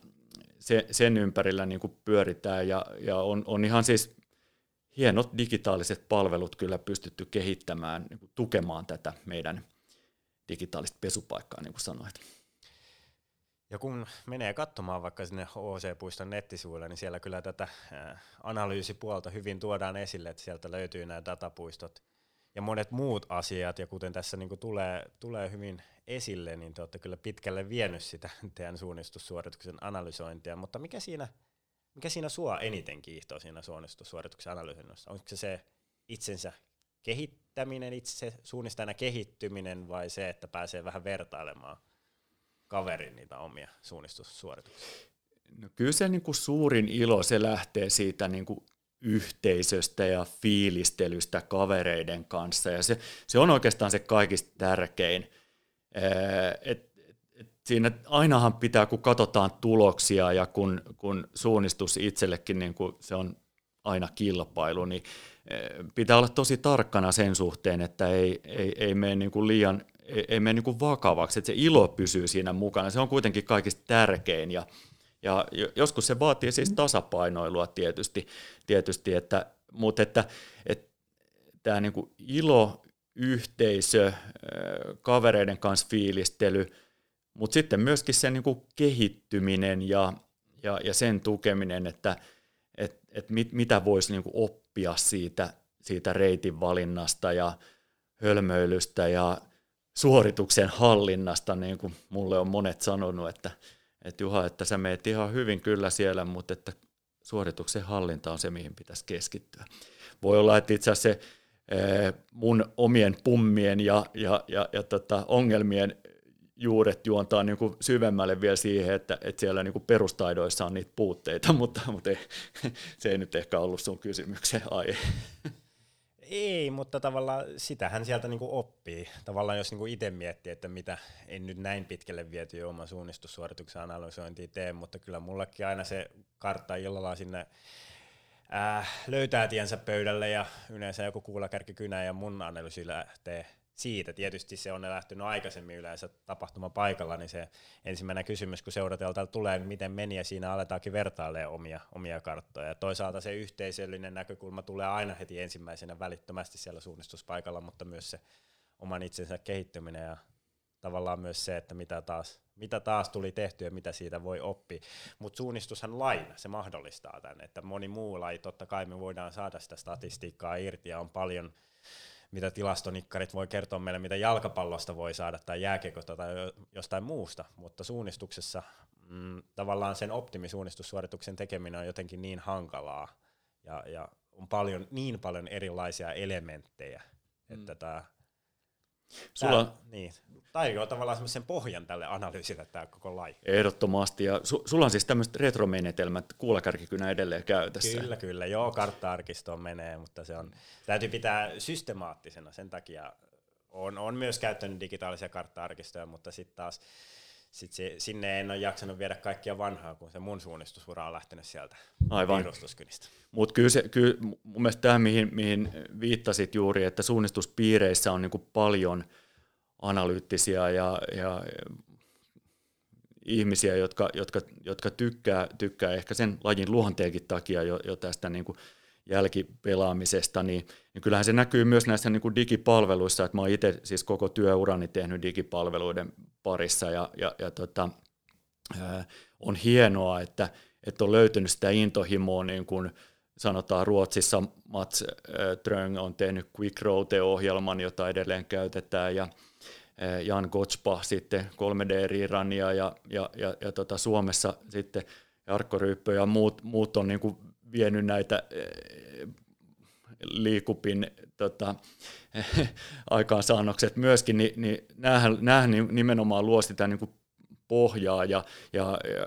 se, sen ympärillä niin kuin pyöritään ja, ja on, on ihan siis hienot digitaaliset palvelut kyllä pystytty kehittämään, niin kuin tukemaan tätä meidän digitaalista pesupaikkaa, niin kuin sanoit. Ja kun menee katsomaan vaikka sinne OC-puiston nettisivuille, niin siellä kyllä tätä analyysipuolta hyvin tuodaan esille, että sieltä löytyy nämä datapuistot – ja monet muut asiat, ja kuten tässä niin tulee, tulee hyvin esille, niin te olette kyllä pitkälle vienyt sitä teidän suunnistussuorituksen analysointia, mutta mikä siinä, mikä siinä sua eniten kiihtoo siinä suunnistussuorituksen analysoinnissa? Onko se se itsensä kehittäminen, itse suunnistajana kehittyminen vai se, että pääsee vähän vertailemaan kaverin niitä omia suunnistussuorituksia? No kyllä se niin kuin suurin ilo se lähtee siitä niin kuin yhteisöstä ja fiilistelystä kavereiden kanssa. Ja se, se on oikeastaan se kaikista tärkein. Et, et siinä ainahan pitää, kun katsotaan tuloksia ja kun, kun suunnistus itsellekin niin kun se on aina kilpailu, niin pitää olla tosi tarkkana sen suhteen, että ei, ei, ei mene niin kuin liian ei, ei mene niin kuin vakavaksi, että se ilo pysyy siinä mukana. Se on kuitenkin kaikista tärkein ja, ja joskus se vaatii siis tasapainoilua tietysti, tietysti että, mutta että, että tämä niin kuin ilo, yhteisö, kavereiden kanssa fiilistely, mutta sitten myöskin se niin kuin kehittyminen ja, ja, ja sen tukeminen, että et, et mit, mitä voisi niin kuin oppia siitä, siitä reitin valinnasta ja hölmöilystä ja suorituksen hallinnasta, niin kuin mulle on monet sanonut, että että Juha, että sä meet ihan hyvin kyllä siellä, mutta että suorituksen hallinta on se, mihin pitäisi keskittyä. Voi olla, että itse asiassa se mun omien pummien ja, ja, ja, ja tota ongelmien juuret juontaa niin kuin syvemmälle vielä siihen, että, että siellä niin kuin perustaidoissa on niitä puutteita, mutta, mutta ei, se ei nyt ehkä ollut sun kysymyksen aihe. Ei, mutta tavallaan sitähän sieltä niinku oppii. Tavallaan jos niinku itse miettii, että mitä en nyt näin pitkälle viety jo oman suunnistussuorituksen analysointiin tee, mutta kyllä mullekin aina se kartta illalla sinne äh, löytää tiensä pöydälle ja yleensä joku kuulakärkikynä ja mun analyysi lähtee siitä. Tietysti se on lähtenyt aikaisemmin yleensä tapahtuma paikalla, niin se ensimmäinen kysymys, kun seuratelta tulee, niin miten meni, ja siinä aletaankin vertailemaan omia, omia karttoja. Ja toisaalta se yhteisöllinen näkökulma tulee aina heti ensimmäisenä välittömästi siellä suunnistuspaikalla, mutta myös se oman itsensä kehittyminen ja tavallaan myös se, että mitä taas, mitä taas tuli tehtyä ja mitä siitä voi oppia. Mutta suunnistushan laina, se mahdollistaa tämän, että moni muu laji, totta kai me voidaan saada sitä statistiikkaa irti ja on paljon mitä tilastonikkarit voi kertoa meille, mitä jalkapallosta voi saada tai jääkiekosta tai jostain muusta, mutta suunnistuksessa mm, tavallaan sen optimisuunnistussuorituksen tekeminen on jotenkin niin hankalaa ja, ja on paljon, niin paljon erilaisia elementtejä, mm. että tämä Sulla... Tää, niin, tarjoaa tavallaan semmoisen pohjan tälle analyysille tämä koko laji. Ehdottomasti, ja su, sulla on siis tämmöiset retromenetelmät kuulakärkikynä edelleen käytössä. Kyllä, kyllä, joo, kartta-arkistoon menee, mutta se on, täytyy pitää systemaattisena, sen takia on, on myös käyttänyt digitaalisia kartta-arkistoja, mutta sitten taas sit se, sinne en ole jaksanut viedä kaikkia vanhaa, kun se mun suunnistusura on lähtenyt sieltä Aivan. Mutta kyllä, se, kyllä mun mielestä tämä, mihin, mihin viittasit juuri, että suunnistuspiireissä on niinku paljon analyyttisiä ja, ja ihmisiä, jotka, jotka, jotka tykkää, tykkää ehkä sen lajin luonteenkin takia jo, jo tästä niin kuin jälkipelaamisesta, niin, niin kyllähän se näkyy myös näissä niin kuin digipalveluissa, että mä oon itse siis koko työurani tehnyt digipalveluiden parissa ja, ja, ja tota, on hienoa, että, että on löytynyt sitä intohimoa, niin kuin sanotaan Ruotsissa Mats Tröng on tehnyt Quick Route-ohjelman, jota edelleen käytetään ja Jan Gotspa sitten 3D-rerania ja, ja, ja, ja tota Suomessa sitten Jarkko Ryyppö ja muut, muut on niin kuin vienyt näitä liikupin tota, aikaansaannokset myöskin, niin, niin näähän, näähän nimenomaan luo sitä niin kuin pohjaa ja, ja, ja,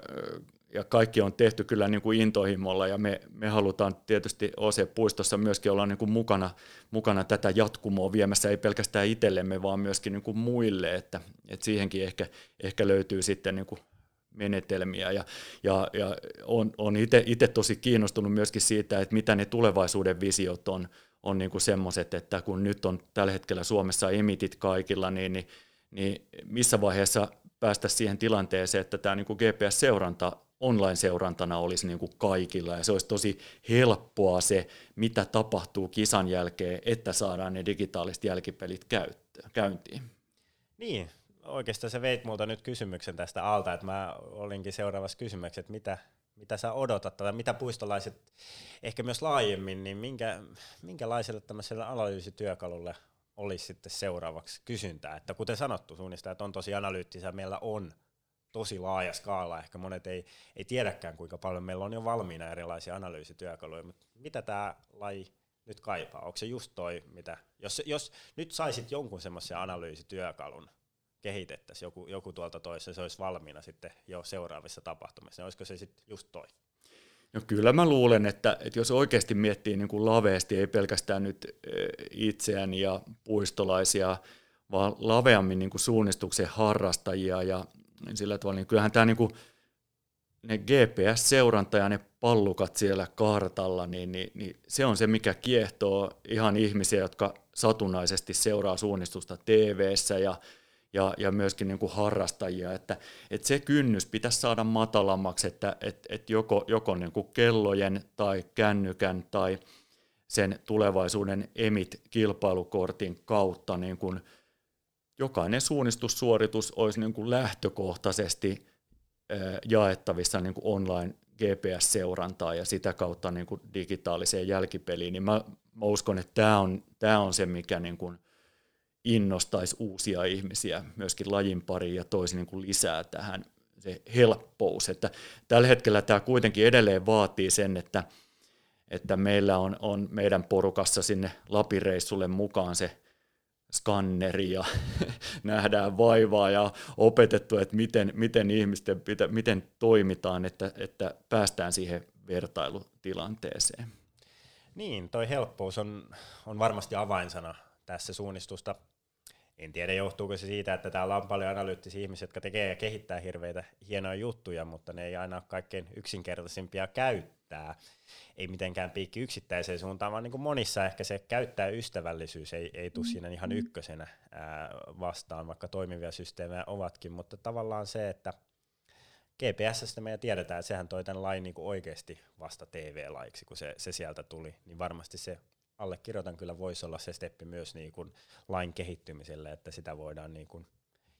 ja kaikki on tehty kyllä niin kuin intohimolla ja me, me halutaan tietysti OC-puistossa myöskin olla niin kuin mukana, mukana tätä jatkumoa viemässä, ei pelkästään itsellemme, vaan myöskin niin kuin muille, että, että siihenkin ehkä, ehkä löytyy sitten niin kuin menetelmiä. Ja, ja, ja on, on itse tosi kiinnostunut myöskin siitä, että mitä ne tulevaisuuden visiot on, on niin kuin semmoiset, että kun nyt on tällä hetkellä Suomessa emitit kaikilla, niin, niin, niin missä vaiheessa päästä siihen tilanteeseen, että tämä niin kuin GPS-seuranta online-seurantana olisi niin kuin kaikilla? Ja se olisi tosi helppoa se, mitä tapahtuu kisan jälkeen, että saadaan ne digitaaliset jälkipelit käyntiin. Niin, oikeastaan se veit multa nyt kysymyksen tästä alta, että mä olinkin seuraavassa kysymyksessä, että mitä, mitä sä odotat, tai mitä puistolaiset, ehkä myös laajemmin, niin minkä, minkälaiselle tämmöiselle analyysityökalulle olisi sitten seuraavaksi kysyntää, että kuten sanottu, suunnistajat on tosi analyyttisiä, meillä on tosi laaja skaala, ehkä monet ei, ei tiedäkään kuinka paljon meillä on jo valmiina erilaisia analyysityökaluja, mutta mitä tämä laji nyt kaipaa? Onko se just toi, mitä, jos, jos nyt saisit jonkun semmoisen analyysityökalun, kehitettäisiin joku, joku tuolta toisessa, se olisi valmiina sitten jo seuraavissa tapahtumissa. Olisiko se sitten just toi? No kyllä mä luulen, että, että jos oikeasti miettii niin kuin laveasti, ei pelkästään nyt eh, itseään ja puistolaisia, vaan laveammin niin kuin suunnistuksen harrastajia ja sillä tavalla, niin kyllähän tämä niin kuin, ne GPS-seuranta ja ne pallukat siellä kartalla, niin, niin, niin se on se, mikä kiehtoo ihan ihmisiä, jotka satunnaisesti seuraa suunnistusta tv ja ja, ja myöskin niin kuin harrastajia, että, että se kynnys pitäisi saada matalammaksi, että että että joko, joko niin kuin kellojen tai kännykän tai sen tulevaisuuden EMIT-kilpailukortin kautta niin kuin jokainen suunnistussuoritus olisi niin kuin lähtökohtaisesti jaettavissa niin kuin online GPS-seurantaa ja sitä kautta niin kuin digitaaliseen jälkipeliin, niin mä, mä uskon, että tämä on, tämä on se, mikä niin kuin innostaisi uusia ihmisiä myöskin lajin pariin ja toisi niin kuin lisää tähän se helppous. Että tällä hetkellä tämä kuitenkin edelleen vaatii sen, että, että meillä on, on meidän porukassa sinne Lapireissulle mukaan se skanneri ja nähdään vaivaa ja opetettu, että miten, miten ihmisten pitä, miten toimitaan, että, että päästään siihen vertailutilanteeseen. Niin, toi helppous on, on varmasti avainsana tässä suunnistusta. En tiedä, johtuuko se siitä, että täällä on paljon analyyttisiä ihmisiä, jotka tekee ja kehittää hirveitä hienoja juttuja, mutta ne ei aina ole kaikkein yksinkertaisimpia käyttää. Ei mitenkään piikki yksittäiseen suuntaan, vaan niin kuin monissa ehkä se käyttää ystävällisyys ei, ei tule siinä ihan ykkösenä ää, vastaan, vaikka toimivia systeemejä ovatkin, mutta tavallaan se, että GPSstä me tiedetään, että sehän toi tämän lain niin oikeasti vasta TV-laiksi, kun se, se sieltä tuli, niin varmasti se allekirjoitan kyllä voisi olla se steppi myös niin kuin lain kehittymiselle, että sitä voidaan niin kuin,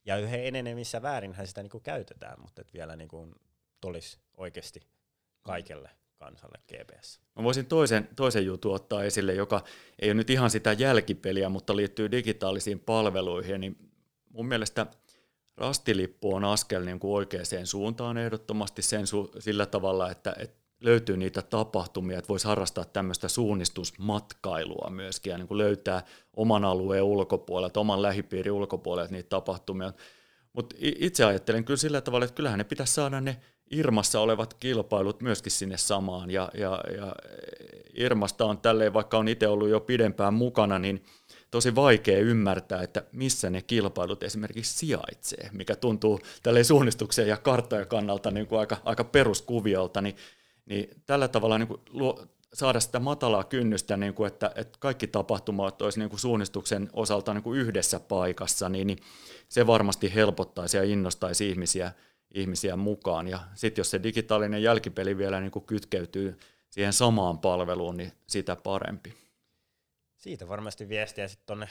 ja yhä enenevissä väärinhän sitä niin kuin käytetään, mutta et vielä niin kuin tulisi oikeasti kaikelle kansalle GPS. Mä voisin toisen, toisen jutun ottaa esille, joka ei ole nyt ihan sitä jälkipeliä, mutta liittyy digitaalisiin palveluihin, niin mun mielestä rastilippu on askel niin kuin oikeaan suuntaan ehdottomasti sen su- sillä tavalla, että, että löytyy niitä tapahtumia, että voisi harrastaa tämmöistä suunnistusmatkailua myöskin ja niin kuin löytää oman alueen ulkopuolelta, oman lähipiirin ulkopuolelta niitä tapahtumia. Mutta itse ajattelen kyllä sillä tavalla, että kyllähän ne pitäisi saada ne Irmassa olevat kilpailut myöskin sinne samaan. Ja, ja, ja Irmasta on tälleen, vaikka on itse ollut jo pidempään mukana, niin tosi vaikea ymmärtää, että missä ne kilpailut esimerkiksi sijaitsee, mikä tuntuu tälle suunnistuksen ja karttojen kannalta niin kuin aika, aika peruskuviolta, niin niin tällä tavalla niin kuin luo, saada sitä matalaa kynnystä, niin kuin että, että kaikki tapahtumat olisi niin kuin suunnistuksen osalta niin kuin yhdessä paikassa, niin, niin se varmasti helpottaisi ja innostaisi ihmisiä, ihmisiä mukaan. Ja sitten jos se digitaalinen jälkipeli vielä niin kuin kytkeytyy siihen samaan palveluun, niin sitä parempi. Siitä varmasti viestiä sitten tuonne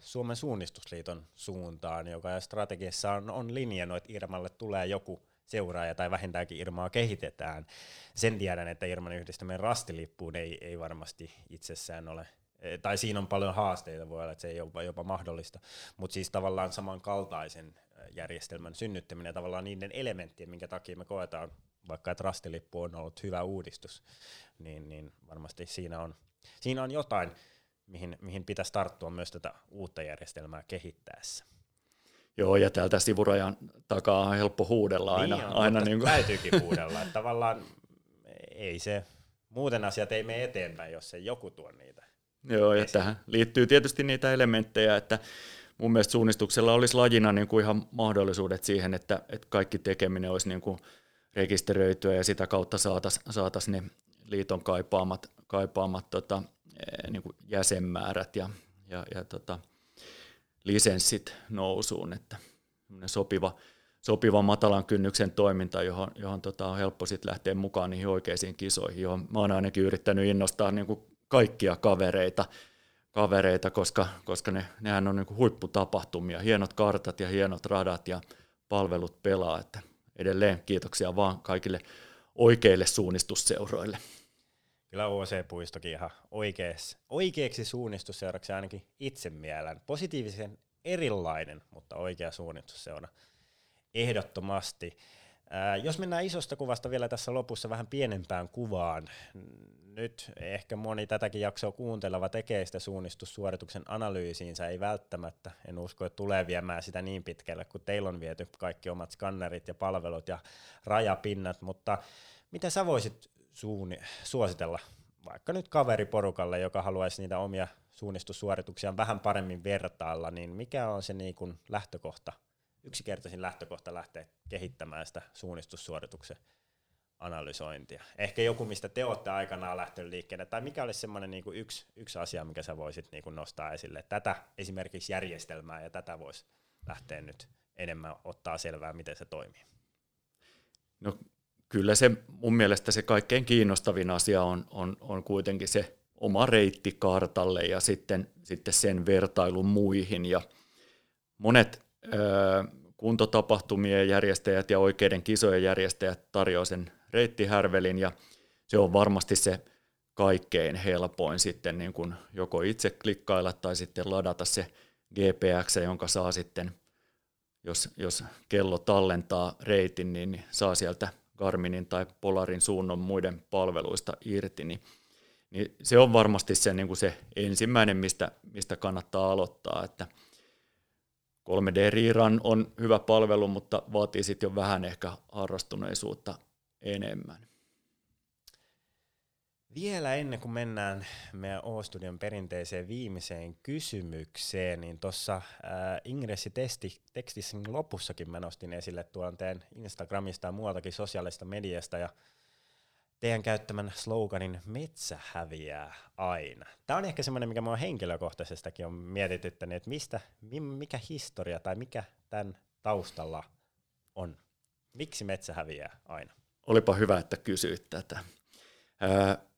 Suomen suunnistusliiton suuntaan, joka strategiassa on, on linjannut, että Irmalle tulee joku seuraaja tai vähintäänkin Irmaa kehitetään. Sen tiedän, että Irman yhdistäminen rastilippuun ei, ei varmasti itsessään ole eh, tai siinä on paljon haasteita, voi olla, että se ei ole jopa mahdollista, mutta siis tavallaan samankaltaisen eh, järjestelmän synnyttäminen tavallaan niiden elementtien, minkä takia me koetaan, vaikka että rastilippu on ollut hyvä uudistus, niin, niin varmasti siinä on, siinä on jotain, mihin, mihin pitäisi tarttua myös tätä uutta järjestelmää kehittäessä. Joo, ja täältä sivurajan takaa on helppo huudella aina. Niin on, aina niin kuin. täytyykin huudella. että tavallaan ei se, muuten asiat ei mene eteenpäin, jos se joku tuo niitä. Joo, ja tähän liittyy tietysti niitä elementtejä, että mun mielestä suunnistuksella olisi lajina niin kuin ihan mahdollisuudet siihen, että, että kaikki tekeminen olisi niin kuin rekisteröityä ja sitä kautta saataisiin saatais ne liiton kaipaamat, kaipaamat tota, eh, niin kuin jäsenmäärät ja, ja, ja tota, lisenssit nousuun, että sopiva, sopiva matalan kynnyksen toiminta, johon, johon tota on helppo sitten lähteä mukaan niihin oikeisiin kisoihin, johon mä oon ainakin yrittänyt innostaa niin kuin kaikkia kavereita, kavereita koska, koska ne, nehän on niin kuin huipputapahtumia, hienot kartat ja hienot radat ja palvelut pelaa, että edelleen kiitoksia vaan kaikille oikeille suunnistusseuroille kyllä OC-puistokin ihan oikeaksi, oikeaksi suunnistusseuraksi ainakin itse mielen. Positiivisen erilainen, mutta oikea suunnistusseura. Ehdottomasti. Ää, jos mennään isosta kuvasta vielä tässä lopussa vähän pienempään kuvaan, nyt ehkä moni tätäkin jaksoa kuunteleva tekee sitä suunnistussuorituksen analyysiinsä, ei välttämättä, en usko, että tulee viemään sitä niin pitkälle, kun teillä on viety kaikki omat skannerit ja palvelut ja rajapinnat, mutta mitä sä voisit suuni, suositella vaikka nyt kaveriporukalle, joka haluaisi niitä omia suunnistussuorituksia vähän paremmin vertailla, niin mikä on se niin kuin lähtökohta, yksinkertaisin lähtökohta lähteä kehittämään sitä suunnistussuorituksen analysointia? Ehkä joku, mistä te olette aikanaan lähtenyt liikkeelle, tai mikä olisi semmoinen niin kuin yksi, yksi asia, mikä sä voisit niin kuin nostaa esille, tätä esimerkiksi järjestelmää, ja tätä voisi lähteä nyt enemmän ottaa selvää, miten se toimii? No kyllä se mun mielestä se kaikkein kiinnostavin asia on, on, on kuitenkin se oma reitti kartalle ja sitten, sitten sen vertailu muihin. Ja monet ö, kuntotapahtumien järjestäjät ja oikeiden kisojen järjestäjät tarjoavat sen reittihärvelin ja se on varmasti se kaikkein helpoin sitten niin kuin joko itse klikkailla tai sitten ladata se GPX, jonka saa sitten, jos, jos kello tallentaa reitin, niin saa sieltä Garminin tai Polarin suunnon muiden palveluista irti, niin, niin se on varmasti se, niin kuin se ensimmäinen, mistä, mistä kannattaa aloittaa, että 3D Riiran on hyvä palvelu, mutta vaatii sitten jo vähän ehkä harrastuneisuutta enemmän. Vielä ennen kuin mennään meidän O-studion perinteiseen viimeiseen kysymykseen, niin tuossa ingressi-tekstissä lopussakin mä nostin esille tuon teidän Instagramista ja muualtakin sosiaalista mediasta ja teidän käyttämän sloganin metsä häviää aina. Tämä on ehkä semmoinen, mikä minua henkilökohtaisestakin on mietityttänyt, että mistä, mikä historia tai mikä tämän taustalla on. Miksi metsä häviää aina? Olipa hyvä, että kysyit tätä. Öö,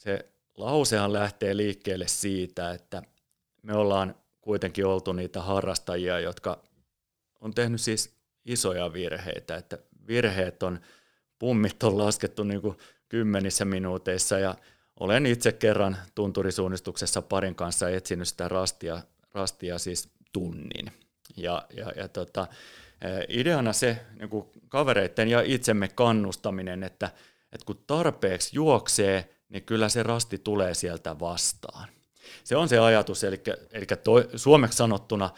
se lausehan lähtee liikkeelle siitä, että me ollaan kuitenkin oltu niitä harrastajia, jotka on tehnyt siis isoja virheitä, että virheet on, pummit on laskettu niin kuin kymmenissä minuuteissa ja olen itse kerran tunturisuunnistuksessa parin kanssa etsinyt sitä rastia, rastia siis tunnin. Ja, ja, ja tota, ideana se niin kuin kavereiden ja itsemme kannustaminen, että, että kun tarpeeksi juoksee, niin kyllä se rasti tulee sieltä vastaan. Se on se ajatus, eli, eli toi, suomeksi sanottuna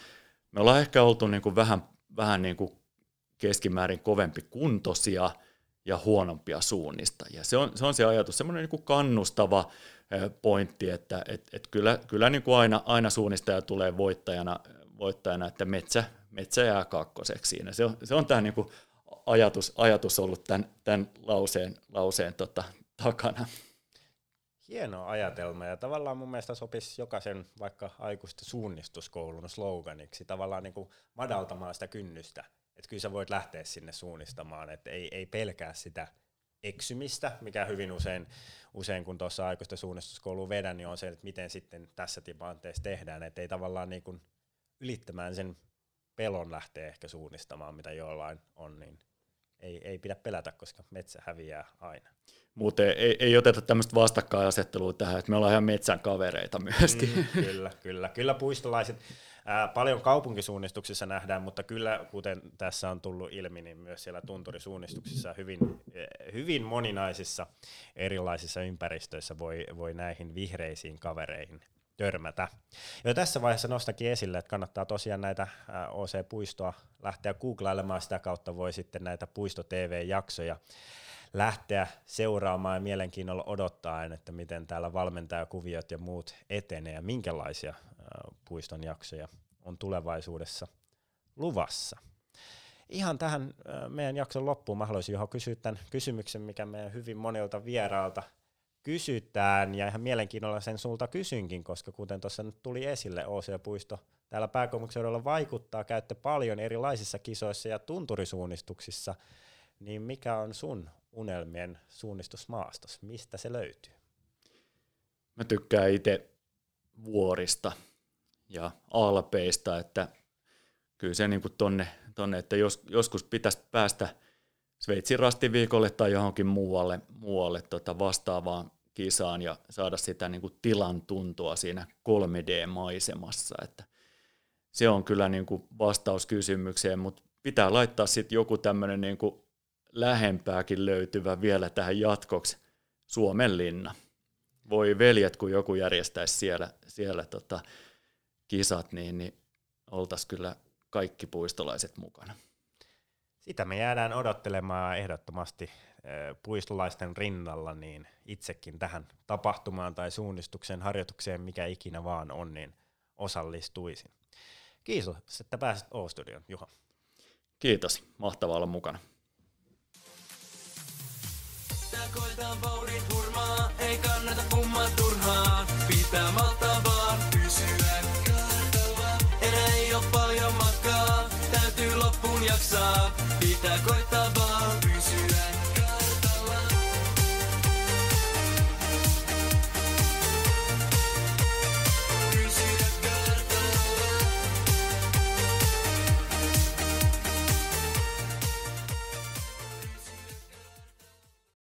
me ollaan ehkä oltu niin kuin vähän, vähän niin kuin keskimäärin kovempi kuntosia ja huonompia suunnistajia. Se on se, on se ajatus, semmoinen niin kuin kannustava pointti, että et, et kyllä, kyllä niin kuin aina, aina suunnistaja tulee voittajana, voittajana että metsä, metsä jää kakkoseksi siinä. Se on, se on tämä niin kuin ajatus, ajatus ollut tämän, tämän lauseen, lauseen tota, takana. Hieno ajatelma ja tavallaan mun mielestä sopisi jokaisen vaikka aikuisten suunnistuskoulun sloganiksi tavallaan niin kuin madaltamaan sitä kynnystä. Että kyllä sä voit lähteä sinne suunnistamaan, että ei, ei pelkää sitä eksymistä, mikä hyvin usein, usein kun tuossa aikuisten suunnistuskouluun vedän, niin on se, että miten sitten tässä tilanteessa tehdään, että ei tavallaan niin kuin ylittämään sen pelon lähteä ehkä suunnistamaan, mitä jollain on, niin ei, ei pidä pelätä, koska metsä häviää aina. Muuten ei, ei oteta tämmöistä vastakkainasettelua tähän, että me ollaan ihan metsän kavereita myöskin. Mm, kyllä, kyllä. Kyllä puistolaiset ää, paljon kaupunkisuunnistuksissa nähdään, mutta kyllä, kuten tässä on tullut ilmi, niin myös siellä tunturisuunnistuksissa hyvin, hyvin moninaisissa erilaisissa ympäristöissä voi, voi näihin vihreisiin kavereihin törmätä. Ja tässä vaiheessa nostakin esille, että kannattaa tosiaan näitä OC-puistoa lähteä googlailemaan, sitä kautta voi sitten näitä Puisto-TV-jaksoja lähteä seuraamaan ja mielenkiinnolla odottaa, että miten täällä valmentajakuviot ja muut etenee ja minkälaisia puiston jaksoja on tulevaisuudessa luvassa. Ihan tähän meidän jakson loppuun mä haluaisin johon kysyä tämän kysymyksen, mikä meidän hyvin monilta vieraalta kysytään, ja ihan mielenkiinnolla sen sulta kysynkin, koska kuten tuossa nyt tuli esille, OC-puisto täällä pääkaupunkiseudulla vaikuttaa, käytte paljon erilaisissa kisoissa ja tunturisuunnistuksissa, niin mikä on sun unelmien suunnistusmaastos? Mistä se löytyy? Mä tykkään itse vuorista ja alpeista, että kyllä se niin tonne, tonne, että jos, joskus pitäisi päästä Sveitsin rastiviikolle tai johonkin muualle, muualle tota vastaavaan kisaan ja saada sitä niin kuin tilan tuntua siinä 3D-maisemassa. Että se on kyllä niin kuin vastaus kysymykseen, mutta pitää laittaa sitten joku tämmöinen niin kuin lähempääkin löytyvä vielä tähän jatkoksi Suomen linna. Voi veljet, kun joku järjestäisi siellä, siellä tota kisat, niin, niin oltaisiin kyllä kaikki puistolaiset mukana. Sitä me jäädään odottelemaan ehdottomasti puistolaisten rinnalla, niin itsekin tähän tapahtumaan tai suunnistuksen harjoitukseen, mikä ikinä vaan on, niin osallistuisin. Kiitos, että pääsit O-studioon, Juha. Kiitos, mahtavaa olla mukana. Hurmaa, ei kannata pummaa turhaan. Pitää maltaa vaan pysyä kartalla. Enää ei oo paljon matkaa, täytyy loppuun jaksaa. Pitää koittaa